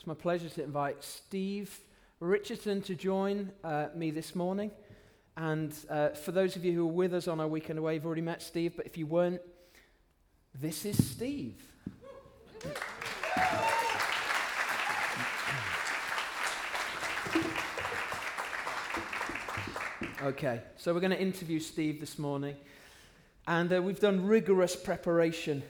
it's my pleasure to invite Steve Richardson to join uh, me this morning. And uh, for those of you who are with us on our weekend away, you've already met Steve, but if you weren't, this is Steve. Okay, so we're going to interview Steve this morning. And uh, we've done rigorous preparation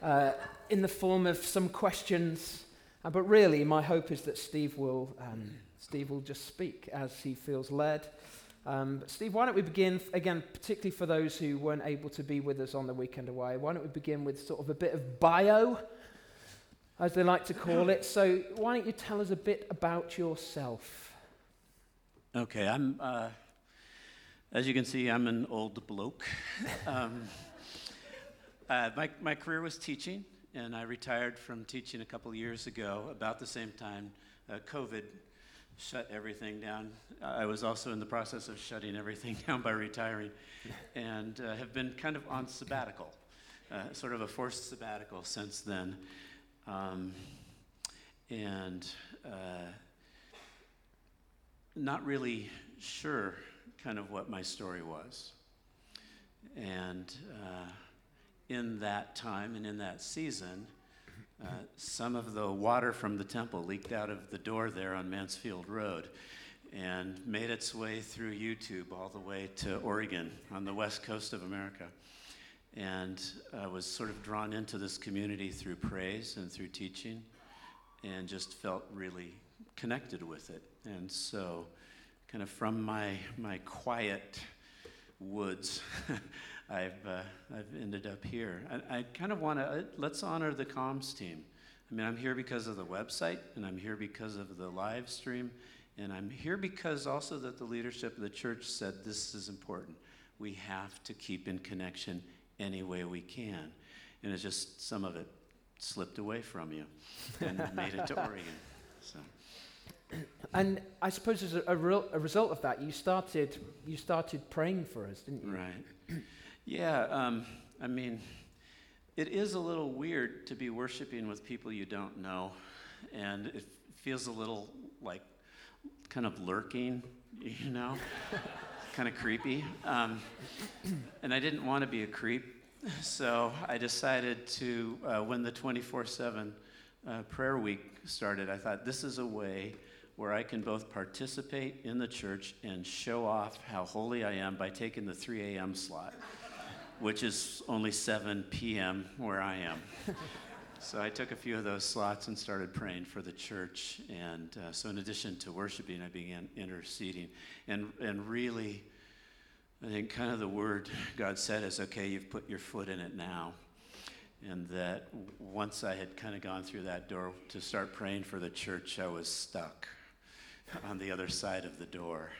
uh, in the form of some questions. Uh, but really, my hope is that Steve will, um, Steve will just speak as he feels led. Um, Steve, why don't we begin, again, particularly for those who weren't able to be with us on the weekend away, why don't we begin with sort of a bit of bio, as they like to call it. So, why don't you tell us a bit about yourself? Okay, I'm, uh, as you can see, I'm an old bloke. um, uh, my, my career was teaching, and I retired from teaching a couple years ago, about the same time uh, COVID shut everything down. I was also in the process of shutting everything down by retiring, and uh, have been kind of on sabbatical, uh, sort of a forced sabbatical since then. Um, and uh, not really sure kind of what my story was. And uh, in that time and in that season, uh, some of the water from the temple leaked out of the door there on Mansfield Road and made its way through YouTube all the way to Oregon on the west coast of America. And I was sort of drawn into this community through praise and through teaching and just felt really connected with it. And so, kind of from my, my quiet woods, I've, uh, I've ended up here. I, I kind of want to, uh, let's honor the comms team. I mean, I'm here because of the website, and I'm here because of the live stream, and I'm here because also that the leadership of the church said this is important. We have to keep in connection any way we can. And it's just some of it slipped away from you and made it to Oregon. So. And I suppose as a, a, real, a, result of that, you started, you started praying for us, didn't you? Right. Yeah, um, I mean, it is a little weird to be worshiping with people you don't know, and it feels a little like kind of lurking, you know, kind of creepy. Um, and I didn't want to be a creep, so I decided to, uh, when the 24 7 uh, prayer week started, I thought this is a way where I can both participate in the church and show off how holy I am by taking the 3 a.m. slot which is only 7 p.m. where I am. so I took a few of those slots and started praying for the church. And uh, so, in addition to worshiping, I began interceding. And, and really, I think kind of the word God said is okay, you've put your foot in it now. And that once I had kind of gone through that door to start praying for the church, I was stuck on the other side of the door.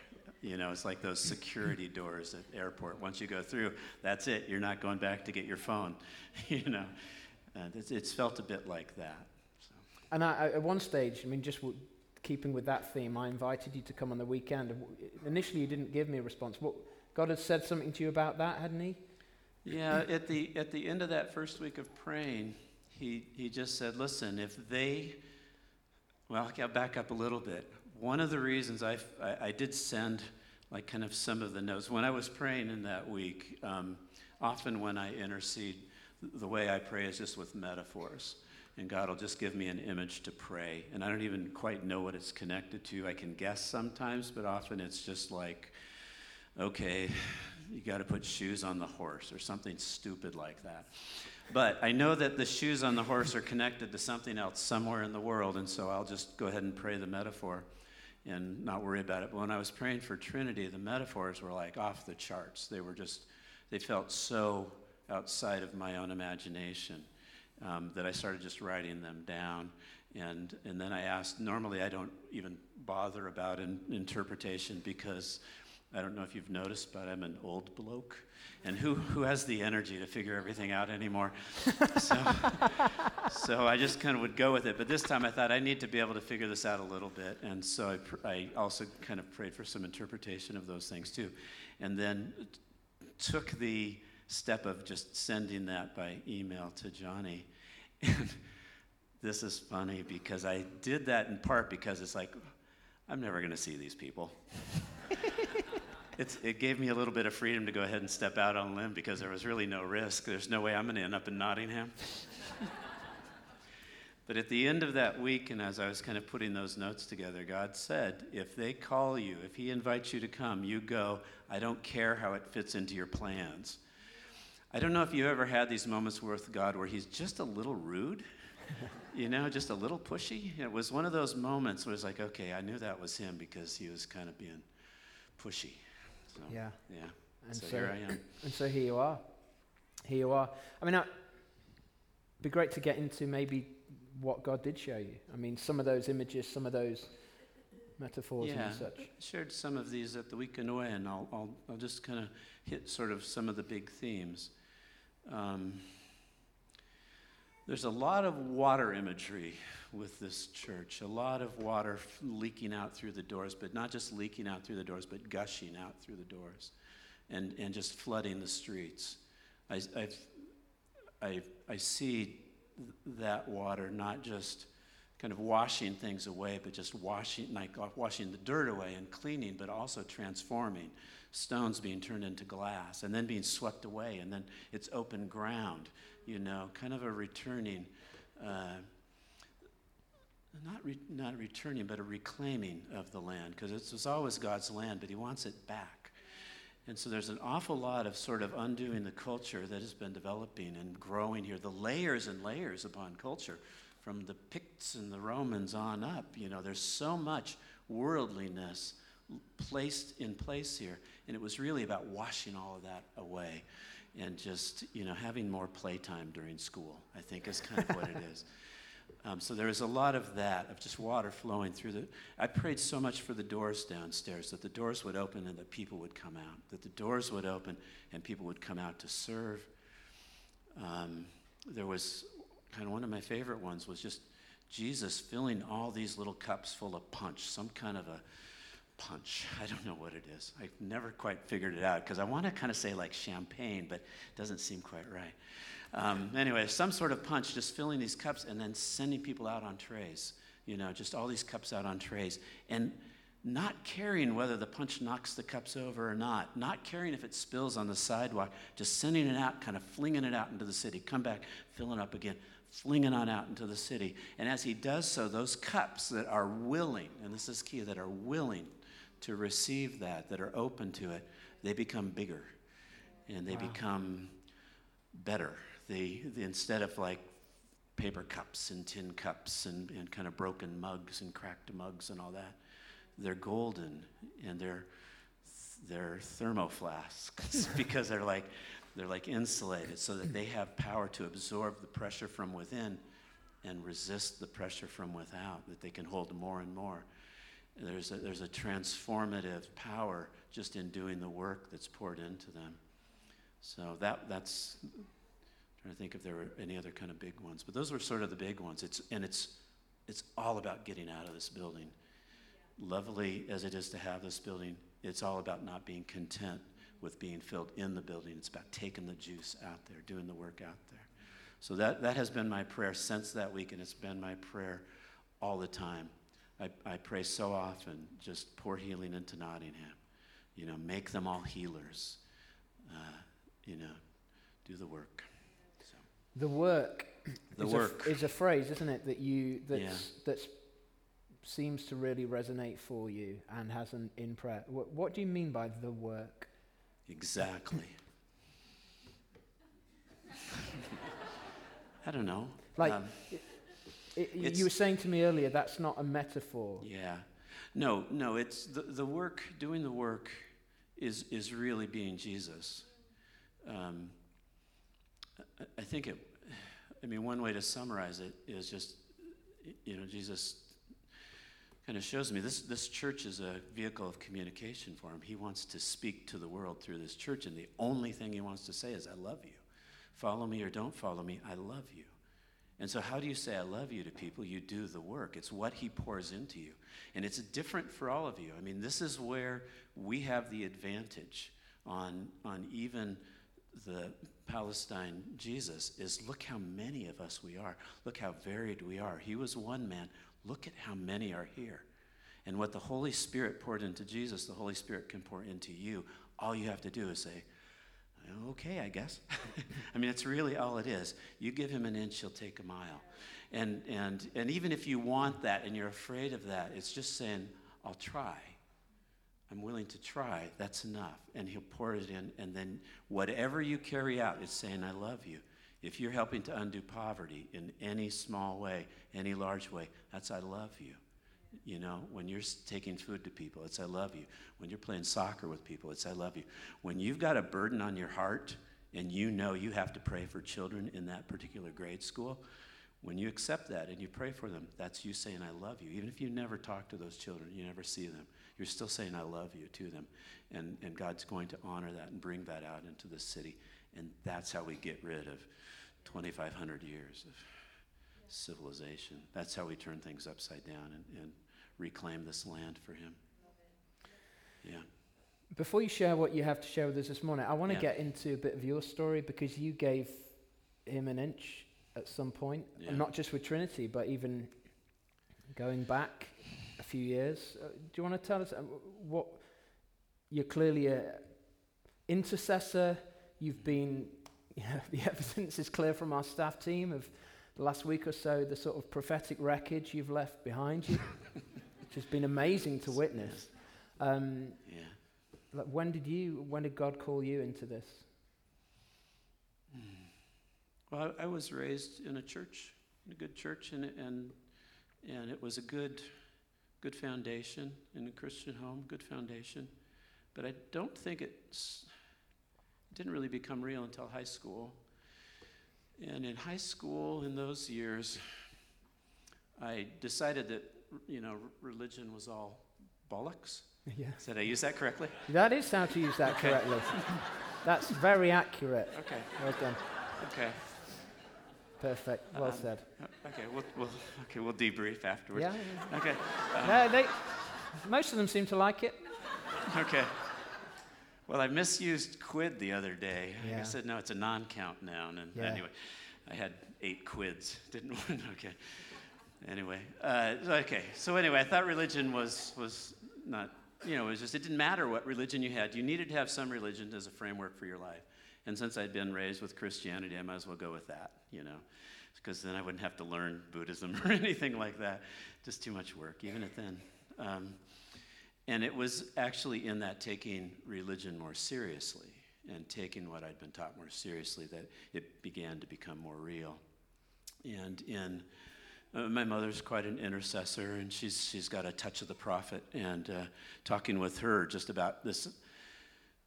You know, it's like those security doors at airport. Once you go through, that's it. You're not going back to get your phone. you know, and it's, it's, felt a bit like that. So. And I, at one stage, I mean, just w- keeping with that theme, I invited you to come on the weekend. Initially, you didn't give me a response. What, God had said something to you about that, hadn't He? Yeah, at the at the end of that first week of praying, he he just said, "Listen, if they, well, I'll back up a little bit one of the reasons I, I, I, did send like kind of some of the notes when I was praying in that week. Um, often when I intercede, the way I pray is just with metaphors. And God will just give me an image to pray. And I don't even quite know what it's connected to. I can guess sometimes, but often it's just like, okay, you got to put shoes on the horse or something stupid like that. But I know that the shoes on the horse are connected to something else somewhere in the world, and so I'll just go ahead and pray the metaphor and not worry about it. But when I was praying for Trinity, the metaphors were like off the charts. They were just, they felt so outside of my own imagination um, that I started just writing them down. And, and then I asked, normally I don't even bother about interpretation because I don't know if you've noticed, but I'm an old bloke. And who, who has the energy to figure everything out anymore? so, so I just kind of would go with it. But this time I thought I need to be able to figure this out a little bit. And so I, pr- I also kind of prayed for some interpretation of those things too. And then t- took the step of just sending that by email to Johnny. And this is funny because I did that in part because it's like, I'm never going to see these people. it's, it gave me a little bit of freedom to go ahead and step out on a limb because there was really no risk. There's no way I'm going to end up in Nottingham. but at the end of that week, and as I was kind of putting those notes together, God said, if they call you, if He invites you to come, you go. I don't care how it fits into your plans. I don't know if you ever had these moments with God where He's just a little rude. you know, just a little pushy. It was one of those moments where it's like, okay, I knew that was him because he was kind of being pushy. So, yeah. Yeah. And so, so, here I am. And so here you are. Here you are. I mean, it'd be great to get into maybe what God did show you. I mean, some of those images, some of those metaphors yeah, and such. I shared some of these at the weekend away, and I'll, I'll, I'll just kind of hit sort of some of the big themes. Um, there's a lot of water imagery with this church, a lot of water leaking out through the doors, but not just leaking out through the doors, but gushing out through the doors and, and just flooding the streets. I, i I, I see that water not just kind of washing things away, but just washing, like uh, washing the dirt away and cleaning, but also transforming. Stones being turned into glass and then being swept away, and then it's open ground you know, kind of a returning, uh, not, re- not returning, but a reclaiming of the land, because it was always God's land, but He wants it back. And so there's an awful lot of sort of undoing the culture that has been developing and growing here, the layers and layers upon culture, from the Picts and the Romans on up. You know, there's so much worldliness placed in place here. And it was really about washing all of that away and just you know having more playtime during school i think is kind of what it is. Um, so there was a lot of that of just water flowing through the i prayed so much for the doors downstairs that the doors would open and that people would come out that the doors would open and people would come out to serve. Um, there was kind of one of my favorite ones was just jesus filling all these little cups full of punch some kind of a punch. I don't know what it is. I've never quite figured it out because I want to kind of say like champagne, but it doesn't seem quite right. Um, anyway, some sort of punch, just filling these cups and then sending people out on trays. You know, just all these cups out on trays. And not caring whether the punch knocks the cups over or not, not caring if it spills on the sidewalk, just sending it out, kind of flinging it out into the city. Come back, filling up again, flinging on out into the city. And as he does so, those cups that are willing, and this is key, that are willing to receive that, that are open to it, they become bigger and they wow. become better. They, they, instead of like paper cups and tin cups and, and kind of broken mugs and cracked mugs and all that, they're golden and they're they're thermoflasks because they're like they're like insulated so that they have power to absorb the pressure from within and resist the pressure from without that they can hold more and more there's a, there's a transformative power just in doing the work that's poured into them. So that, that's, I'm trying to think if there were any other kind of big ones, but those were sort of the big ones. It's, and it's, it's all about getting out of this building. Lovely as it is to have this building, it's all about not being content with being filled in the building. It's about taking the juice out there, doing the work out there. So that, that has been my prayer since that week, and it's been my prayer all the time. I, I pray so often, just pour healing into Nottingham. You know, make them all healers. Uh, you know, do the work. So. The work. The is work a, is a phrase, isn't it, that you that's yeah. that's seems to really resonate for you and has an in prayer. What, what do you mean by the work? Exactly. I don't know. Like. Um, it, you were saying to me earlier that's not a metaphor. Yeah. No, no, it's the, the work, doing the work is, is really being Jesus. Um, I, I think it, I mean, one way to summarize it is just, you know, Jesus kind of shows me this, this church is a vehicle of communication for him. He wants to speak to the world through this church, and the only thing he wants to say is, I love you. Follow me or don't follow me, I love you. And so, how do you say, I love you to people? You do the work. It's what He pours into you. And it's different for all of you. I mean, this is where we have the advantage on, on even the Palestine Jesus is look how many of us we are. Look how varied we are. He was one man. Look at how many are here. And what the Holy Spirit poured into Jesus, the Holy Spirit can pour into you. All you have to do is say, okay, I guess. I mean, it's really all it is. You give him an inch, he'll take a mile. And, and, and even if you want that and you're afraid of that, it's just saying, I'll try. I'm willing to try. That's enough. And he'll pour it in. And then whatever you carry out is saying, I love you. If you're helping to undo poverty in any small way, any large way, that's I love you. You know, when you're taking food to people, it's I love you. When you're playing soccer with people, it's I love you. When you've got a burden on your heart and you know you have to pray for children in that particular grade school, when you accept that and you pray for them, that's you saying, I love you. Even if you never talk to those children, you never see them, you're still saying, I love you to them. And, and God's going to honor that and bring that out into the city. And that's how we get rid of 2,500 years of civilization. That's how we turn things upside down and, and reclaim this land for Him. Yeah. Before you share what you have to share with us this morning, I want to Yeah. get into a bit of your story because you gave him an inch at some point, Yeah. and not just with Trinity, but even going back a few years. Uh, do you want to tell us uh, what you're clearly a intercessor? You've been, yeah, the evidence is clear from our staff team of the last week or so, the sort of prophetic wreckage you've left behind you, which has been amazing to witness. Um, Yeah. like, when did you, when did God call you into this? Well, I, I was raised in a church, in a good church, and, and, and it was a good, good foundation in a Christian home, good foundation. But I don't think it's, it didn't really become real until high school. And in high school, in those years, I decided that, you know, religion was all bollocks. Yeah. Did I use that correctly? That is how to use that Okay. correctly. That's very accurate. Okay, Well done. okay. Perfect. Well Um, said. Okay, we'll, we'll, okay, we'll debrief afterwards. Yeah. Okay. um, No, they, most of them seem to like it. Okay. Well, I misused quid the other day. I said, no, it's a non count noun. And Yeah. anyway, I had eight quids. Didn't. Okay. Anyway, uh, okay. So anyway, I thought religion was, was not, you know, it was just, it didn't matter what religion you had. You needed to have some religion as a framework for your life. And since I'd been raised with Christianity, I might as well go with that, you know, because then I wouldn't have to learn Buddhism or anything like that. Just too much work, even at then. Um, and it was actually in that taking religion more seriously and taking what I'd been taught more seriously that it began to become more real. And in uh, my mother's quite an intercessor, and she's she's got a touch of the prophet. And uh, talking with her just about this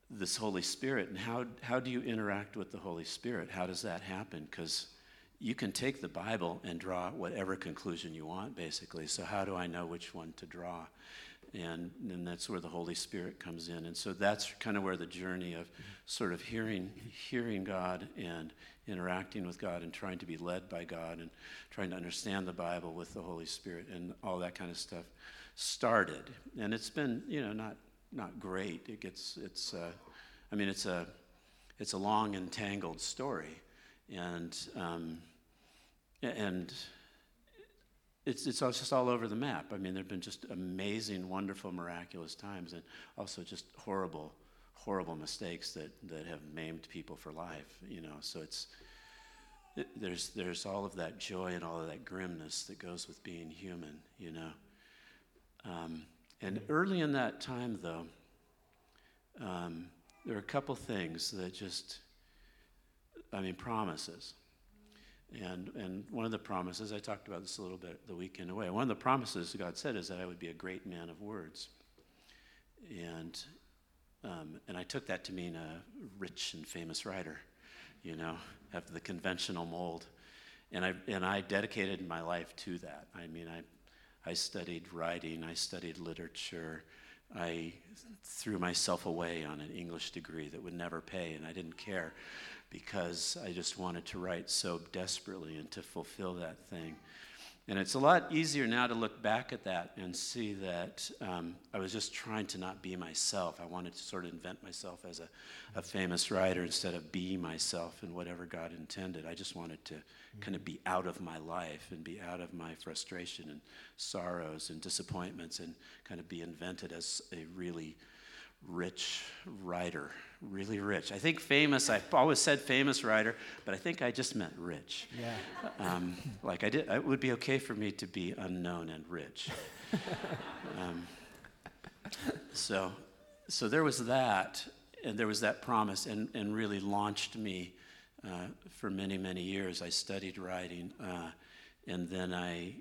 this Holy Spirit and how how do you interact with the Holy Spirit? How does that happen? Because you can take the Bible and draw whatever conclusion you want, basically. So how do I know which one to draw? And then that's where the Holy Spirit comes in. And so that's kind of where the journey of sort of hearing hearing God and interacting with God and trying to be led by God and trying to understand the Bible with the Holy Spirit and all that kind of stuff started. And it's been, you know, not not great. It gets it's uh, I mean it's a it's a long and tangled story. And um, and it's, it's just all over the map. I mean, there have been just amazing, wonderful, miraculous times, and also just horrible, horrible mistakes that, that have maimed people for life, you know. So it's, it, there's, there's all of that joy and all of that grimness that goes with being human, you know. Um, and early in that time, though, um, there are a couple things that just, I mean, promises. And, and one of the promises, I talked about this a little bit the weekend away. One of the promises God said is that I would be a great man of words. And, um, and I took that to mean a rich and famous writer, you know, of the conventional mold. And I, and I dedicated my life to that. I mean, I, I studied writing, I studied literature. I threw myself away on an English degree that would never pay, and I didn't care because I just wanted to write so desperately and to fulfill that thing. And it's a lot easier now to look back at that and see that um, I was just trying to not be myself. I wanted to sort of invent myself as a, a famous writer instead of be myself in whatever God intended. I just wanted to. Kind of be out of my life and be out of my frustration and sorrows and disappointments and kind of be invented as a really rich writer, really rich. I think famous, I've always said famous writer, but I think I just meant rich. Yeah. Um, like I did, it would be okay for me to be unknown and rich. um, so, so there was that, and there was that promise, and, and really launched me uh, for many, many years. I studied writing, uh, and then I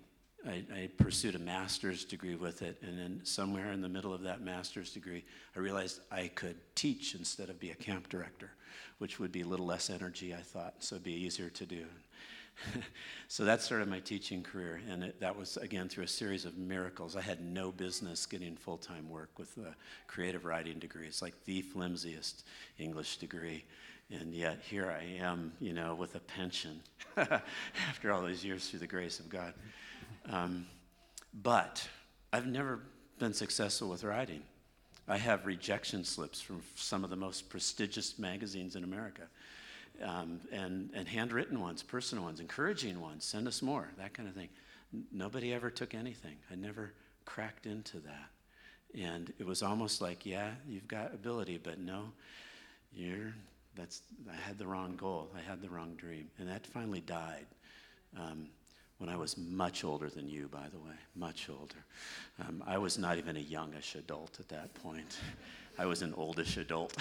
I, I, pursued a master's degree with it, and then somewhere in the middle of that master's degree, I realized I could teach instead of be a camp director, which would be a little less energy, I thought, so it'd be easier to do. so that started my teaching career, and it, that was again through a series of miracles. I had no business getting full time work with a creative writing degree. It's like the flimsiest English degree. And yet here I am, you know, with a pension after all these years through the grace of God. Um, but I've never been successful with writing. I have rejection slips from some of the most prestigious magazines in America, um, and, and handwritten ones, personal ones, encouraging ones. Send us more, that kind of thing. Nobody ever took anything. I never cracked into that. And it was almost like, yeah, you've got ability, but no, you're, that's, I had the wrong goal. I had the wrong dream. And that finally died. Um, when I was much older than you, by the way, much older. Um, I was not even a youngish adult at that point. I was an oldish adult.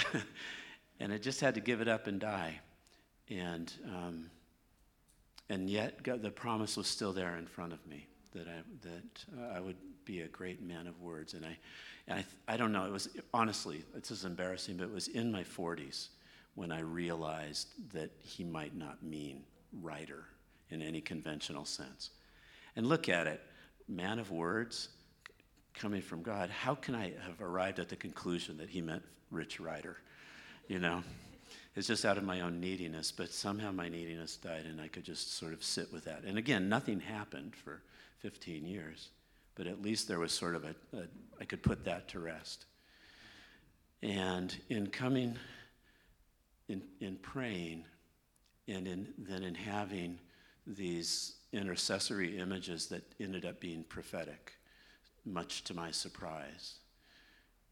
and I just had to give it up and die. And, um, and yet, God, the promise was still there in front of me that I, that uh, I would be a great man of words. And I, and I, I don't know, it was honestly, it's just embarrassing, but it was in my 40s when I realized that he might not mean writer in any conventional sense. And look at it man of words coming from God. How can I have arrived at the conclusion that he meant rich writer? You know? It's just out of my own neediness, but somehow my neediness died and I could just sort of sit with that. And again, nothing happened for 15 years, but at least there was sort of a, a I could put that to rest. And in coming, in, in praying, and in, then in having these intercessory images that ended up being prophetic, much to my surprise.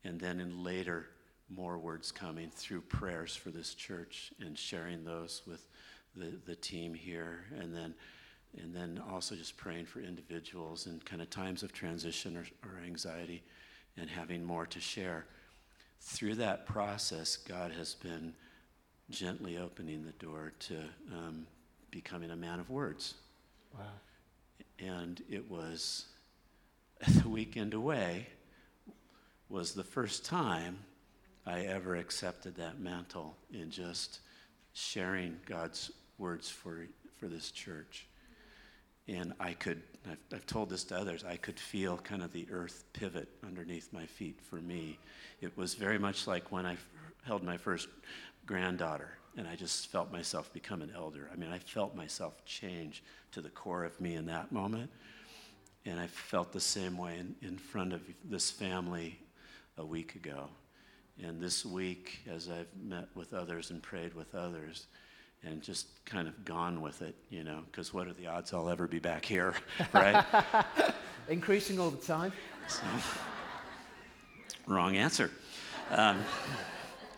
And then in later, more words coming through prayers for this church and sharing those with the, the team here. And then, and then also just praying for individuals in kind of times of transition or, or anxiety and having more to share. Through that process, God has been gently opening the door to um, becoming a man of words. Wow. And it was the weekend away was the first time I ever accepted that mantle in just sharing God's words for, for this church. And I could, I've, I've, told this to others, I could feel kind of the earth pivot underneath my feet for me. It was very much like when I held my first granddaughter and I just felt myself become an elder. I mean, I felt myself change to the core of me in that moment. And I felt the same way in, in front of this family a week ago. And this week, as I've met with others and prayed with others, and just kind of gone with it, you know, because what are the odds I'll ever be back here, right? Increasing all the time. So, wrong answer. Um,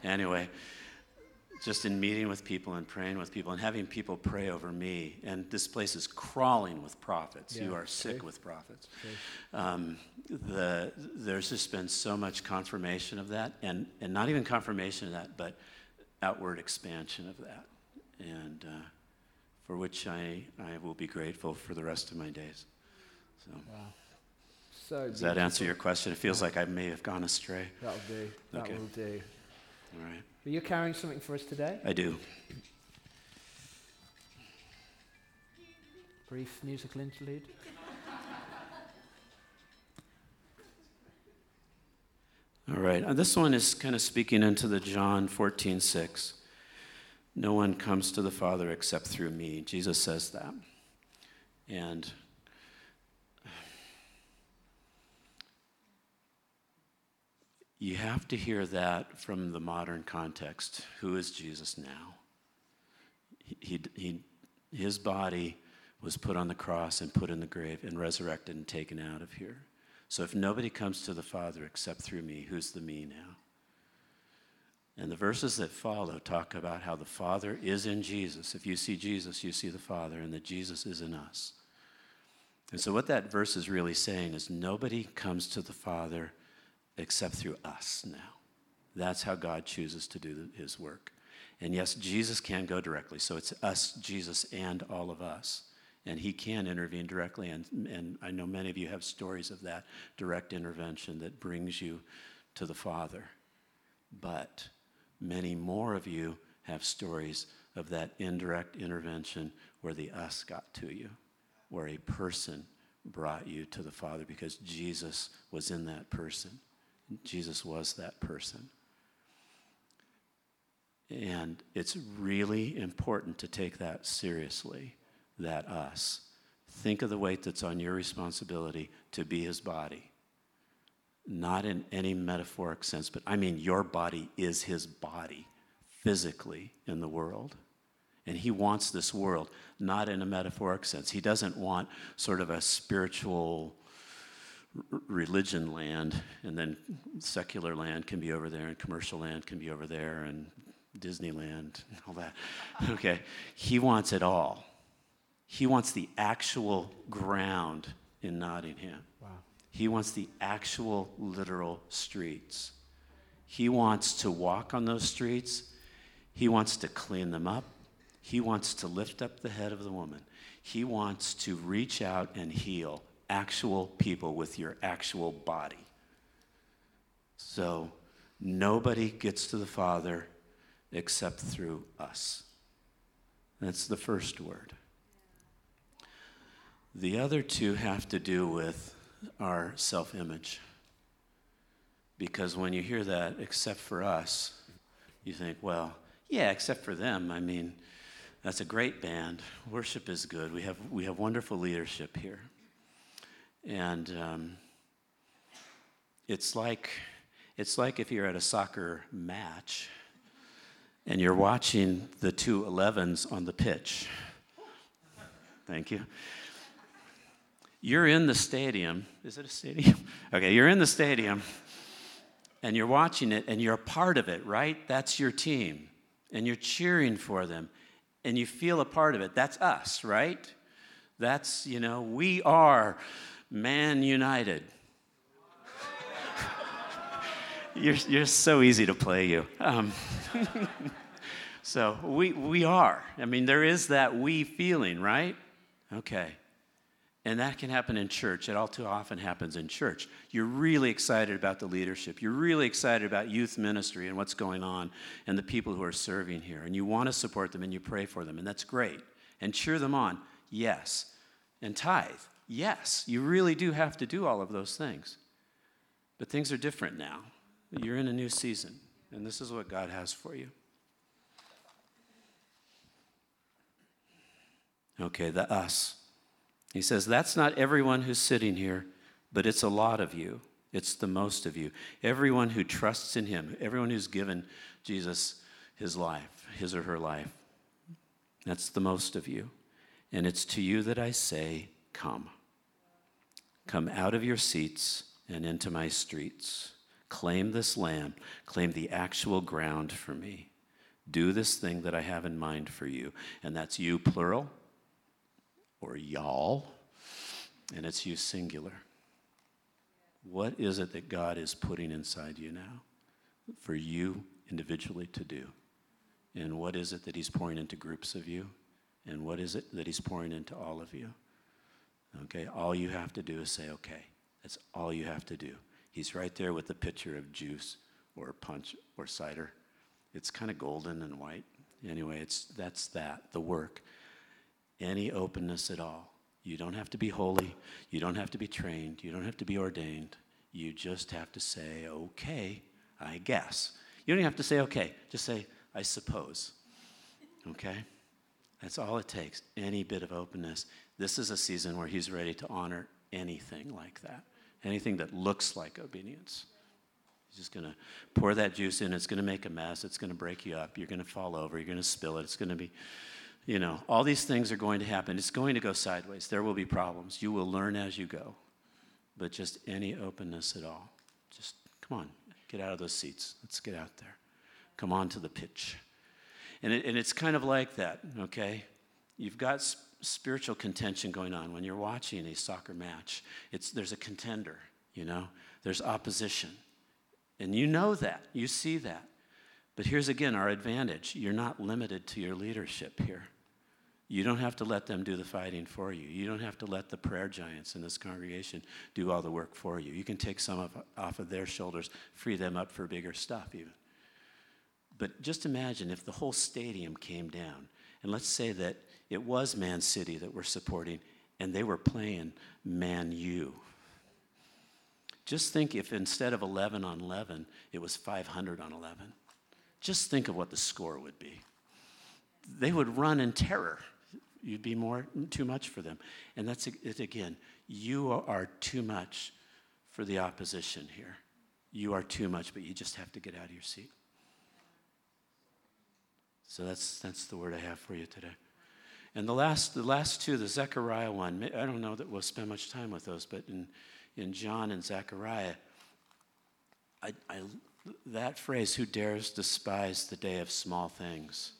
anyway just in meeting with people and praying with people and having people pray over me. And this place is crawling with prophets. Yeah, you are sick with prophets. Um, the, there's just been so much confirmation of that, and, and not even confirmation of that, but outward expansion of that. And uh, for which I, I will be grateful for the rest of my days. So. Wow. So Does that answer your question? It feels like I may have gone astray. That'll do. That okay. will do. All right. Are you carrying something for us today? I do. Brief musical interlude. All right. Uh, this one is kind of speaking into the John 14, 6. No one comes to the Father except through me. Jesus says that. And you have to hear that from the modern context. Who is Jesus now? He, he, his body was put on the cross and put in the grave and resurrected and taken out of here. So if nobody comes to the Father except through me, who's the me now? And the verses that follow talk about how the Father is in Jesus. If you see Jesus, you see the Father, and that Jesus is in us. And so, what that verse is really saying is nobody comes to the Father except through us now. That's how God chooses to do his work. And yes, Jesus can go directly. So, it's us, Jesus, and all of us. And he can intervene directly. And, and I know many of you have stories of that direct intervention that brings you to the Father. But many more of you have stories of that indirect intervention where the us got to you, where a person brought you to the Father because Jesus was in that person. Jesus was that person. And it's really important to take that seriously, that us. Think of the weight that's on your responsibility to be his body not in any metaphoric sense, but I mean, your body is his body physically in the world. And he wants this world, not in a metaphoric sense. He doesn't want sort of a spiritual religion land, and then secular land can be over there, and commercial land can be over there, and Disneyland, and all that. Okay. He wants it all. He wants the actual ground in Nottingham. Wow. He wants the actual, literal streets. He wants to walk on those streets. He wants to clean them up. He wants to lift up the head of the woman. He wants to reach out and heal actual people with your actual body. So nobody gets to the Father except through us. That's the first word. The other two have to do with our self image. Because when you hear that, except for us, you think, well, yeah, except for them. I mean, that's a great band. Worship is good. We have, we have wonderful leadership here. And um, it's like it's like if you're at a soccer match and you're watching the two 11s on the pitch. Thank you you're in the stadium. Is it a stadium? Okay, you're in the stadium and you're watching it and you're a part of it, right? That's your team. And you're cheering for them and you feel a part of it. That's us, right? That's, you know, we are Man United. you're, you're so easy to play, you. Um, so we, we are. I mean, there is that we feeling, right? Okay. And that can happen in church. It all too often happens in church. You're really excited about the leadership. You're really excited about youth ministry and what's going on and the people who are serving here. And you want to support them and you pray for them. And that's great. And cheer them on. Yes. And tithe. Yes. You really do have to do all of those things. But things are different now. You're in a new season. And this is what God has for you. Okay, the us. He says, That's not everyone who's sitting here, but it's a lot of you. It's the most of you. Everyone who trusts in Him, everyone who's given Jesus his life, his or her life. That's the most of you. And it's to you that I say, Come. Come out of your seats and into my streets. Claim this land, claim the actual ground for me. Do this thing that I have in mind for you. And that's you, plural or y'all, and it's you singular. What is it that God is putting inside you now for you individually to do? And what is it that He's pouring into groups of you? And what is it that He's pouring into all of you? Okay, all you have to do is say, okay. That's all you have to do. He's right there with the pitcher of juice or punch or cider. It's kind of golden and white. Anyway, it's that's that, the work any openness at all. You don't have to be holy. You don't have to be trained. You don't have to be ordained. You just have to say, okay, I guess. You don't have to say, okay. Just say, I suppose. Okay? That's all it takes. Any bit of openness. This is a season where he's ready to honor anything like that, anything that looks like obedience. He's just going to pour that juice in. It's going to make a mess. It's going to break you up. You're going to fall over. You're going to spill it. It's going to be, you know, all these things are going to happen. It's going to go sideways. There will be problems. You will learn as you go. But just any openness at all. Just come on, get out of those seats. Let's get out there. Come on to the pitch. And, it, and it's kind of like that, okay? You've got sp- spiritual contention going on when you're watching a soccer match. It's, there's a contender, you know, there's opposition. And you know that, you see that. But here's again our advantage you're not limited to your leadership here. You don't have to let them do the fighting for you. You don't have to let the prayer giants in this congregation do all the work for you. You can take some of, off of their shoulders, free them up for bigger stuff, even. But just imagine if the whole stadium came down, and let's say that it was Man City that we're supporting, and they were playing Man U. Just think if instead of 11 on 11, it was 500 on 11. Just think of what the score would be. They would run in terror. You'd be more too much for them. And that's it again. You are too much for the opposition here. You are too much, but you just have to get out of your seat. So that's that's the word I have for you today. And the last the last two, the Zechariah one, I don't know that we'll spend much time with those, but in in John and Zechariah, I, I, that phrase, who dares despise the day of small things,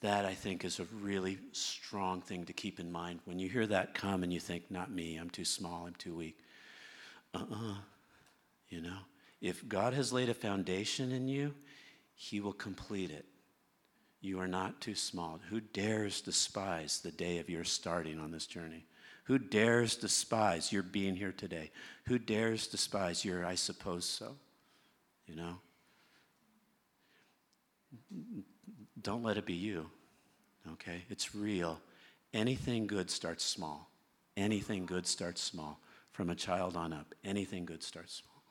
that I think is a really strong thing to keep in mind. When you hear that come and you think, not me, I'm too small, I'm too weak. Uh uh-uh. uh You know, if God has laid a foundation in you, He will complete it. You are not too small. Who dares despise the day of your starting on this journey? Who dares despise your being here today? Who dares despise your, I suppose so? You know? Don't let it be you, okay? It's real. Anything good starts small. Anything good starts small. From a child on up, anything good starts small.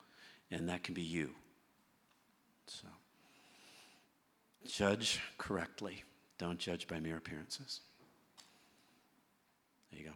And that can be you. So, Judge correctly, don't judge by mere appearances. There you go.